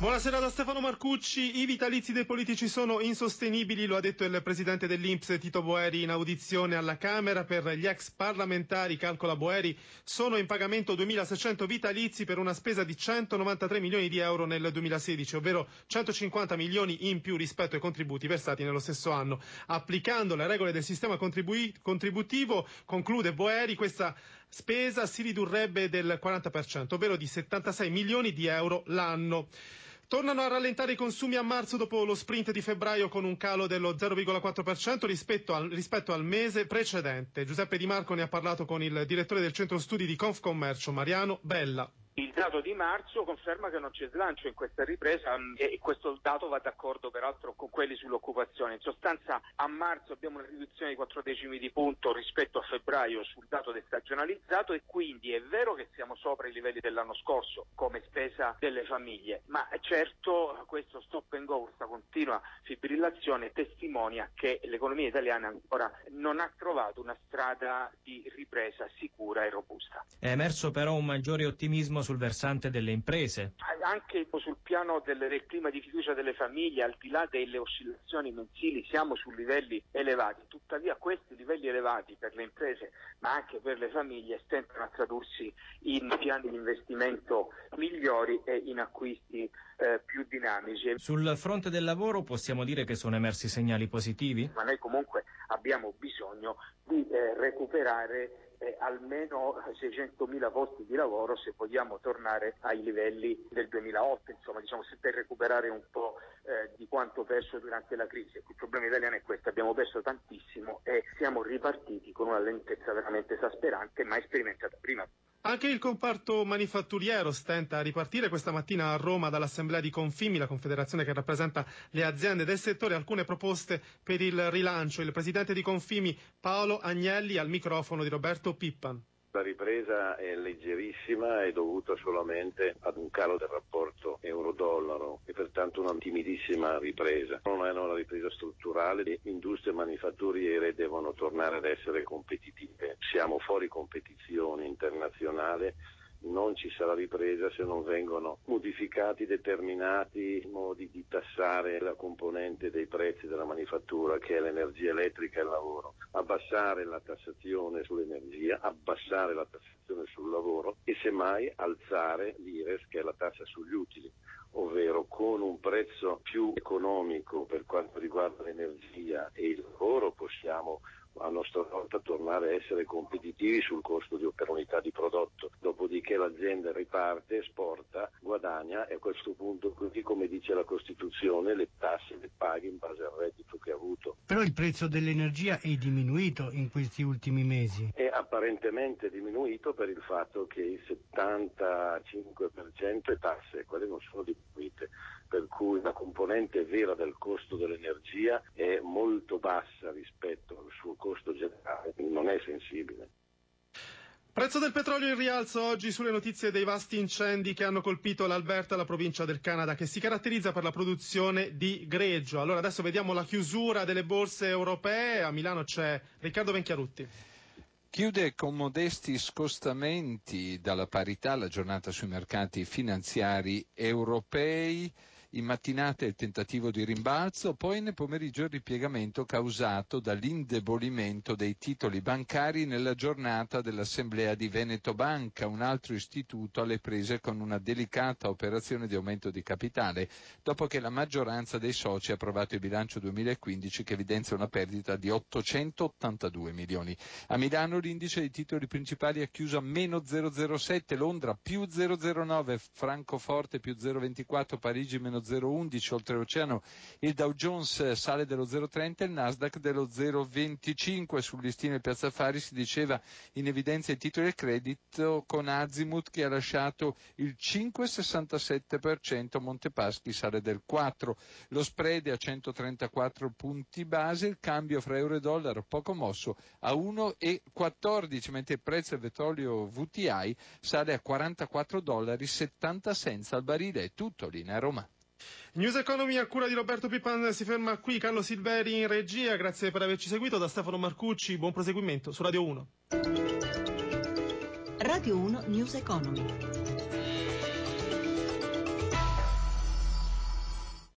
Buonasera da Stefano Marcucci. I vitalizi dei politici sono insostenibili, lo ha detto il presidente dell'Inps Tito Boeri in audizione alla Camera. Per gli ex parlamentari, calcola Boeri, sono in pagamento 2.600 vitalizi per una spesa di 193 milioni di euro nel 2016, ovvero 150 milioni in più rispetto ai contributi versati nello stesso anno. Applicando le regole del sistema contributivo, conclude Boeri, questa spesa si ridurrebbe del 40%, ovvero di 76 milioni di euro l'anno. Tornano a rallentare i consumi a marzo dopo lo sprint di febbraio con un calo dello 0,4% rispetto al, rispetto al mese precedente. Giuseppe Di Marco ne ha parlato con il direttore del centro studi di Confcommercio, Mariano Bella. Dato di marzo conferma che non c'è slancio in questa ripresa mm, e questo dato va d'accordo peraltro con quelli sull'occupazione. In sostanza a marzo abbiamo una riduzione di 4 decimi di punto rispetto a febbraio sul dato destagionalizzato e quindi è vero che siamo sopra i livelli dell'anno scorso come spesa delle famiglie, ma certo questo stop and go, questa continua fibrillazione testimonia che l'economia italiana ancora non ha trovato una strada di ripresa sicura e robusta. È emerso però un maggiore ottimismo sul versante delle imprese. Anche sul piano del, del clima di fiducia delle famiglie, al di là delle oscillazioni mensili, siamo su livelli elevati. Tuttavia questi livelli elevati per le imprese, ma anche per le famiglie, stentano a tradursi in piani di investimento migliori e in acquisti eh, più dinamici. Sul fronte del lavoro possiamo dire che sono emersi segnali positivi? Ma noi comunque abbiamo bisogno di eh, recuperare eh, almeno 600.000 posti di lavoro se vogliamo tornare ai livelli del 2008, insomma, diciamo, per recuperare un po' eh, di quanto perso durante la crisi. Il problema italiano è questo, abbiamo perso tantissimo e siamo ripartiti con una lentezza veramente esasperante mai sperimentata prima. Anche il comparto manifatturiero stenta a ripartire questa mattina a Roma dall'Assemblea di Confimi, la confederazione che rappresenta le aziende del settore, alcune proposte per il rilancio. Il presidente di Confimi, Paolo Agnelli, al microfono di Roberto Pippan. La ripresa è leggerissima, è dovuta solamente ad un calo del rapporto euro-dollaro e pertanto una timidissima ripresa. Non è una ripresa strutturale, le industrie manifatturiere devono tornare ad essere competitive. Siamo fuori competizione internazionale non ci sarà ripresa se non vengono modificati determinati modi di tassare la componente dei prezzi della manifattura che è l'energia elettrica e il lavoro, abbassare la tassazione sull'energia, abbassare la tassazione sul lavoro e semmai alzare l'IRES che è la tassa sugli utili ovvero con un prezzo più economico per quanto riguarda l'energia e il lavoro possiamo a nostra volta tornare a essere competitivi sul costo di, per unità di prodotto. Dopodiché l'azienda riparte, esporta, guadagna e a questo punto, così come dice la Costituzione, le tasse le paghi in base al reddito che ha avuto. Però il prezzo dell'energia è diminuito in questi ultimi mesi. È apparentemente diminuito per il fatto che il 75% è tasse, quelle non sono diminuite per cui la componente vera del costo dell'energia è molto bassa rispetto suo costo generale, non è sensibile. Prezzo del petrolio in rialzo oggi sulle notizie dei vasti incendi che hanno colpito l'Alberta, la provincia del Canada, che si caratterizza per la produzione di greggio. Allora adesso vediamo la chiusura delle borse europee. A Milano c'è Riccardo Venchiarutti. Chiude con modesti scostamenti dalla parità la giornata sui mercati finanziari europei. In mattinata il tentativo di rimbalzo, poi nel pomeriggio il ripiegamento causato dall'indebolimento dei titoli bancari nella giornata dell'assemblea di Veneto Banca, un altro istituto alle prese con una delicata operazione di aumento di capitale, dopo che la maggioranza dei soci ha approvato il bilancio 2015 che evidenzia una perdita di 882 milioni. A Milano l'indice dei titoli principali ha chiuso a meno 0,07, Londra più 0,09, Francoforte più 0,24, Parigi meno meno 0,11, oltreoceano il Dow Jones sale dello 0,30 e il Nasdaq dello 0,25. Sul listino Piazza Affari si diceva in evidenza i titoli del credito con Azimut che ha lasciato il 5,67%, Montepaschi sale del 4%, lo spread a 134 punti base, il cambio fra euro e dollaro poco mosso a 1,14, mentre il prezzo del petrolio VTI sale a 44 dollari 70 cents al barile. È tutto, linea Roma. News Economy a cura di Roberto Pippan si ferma qui, Carlo Silveri in regia, grazie per averci seguito, da Stefano Marcucci, buon proseguimento su Radio 1. Radio 1 News Economy.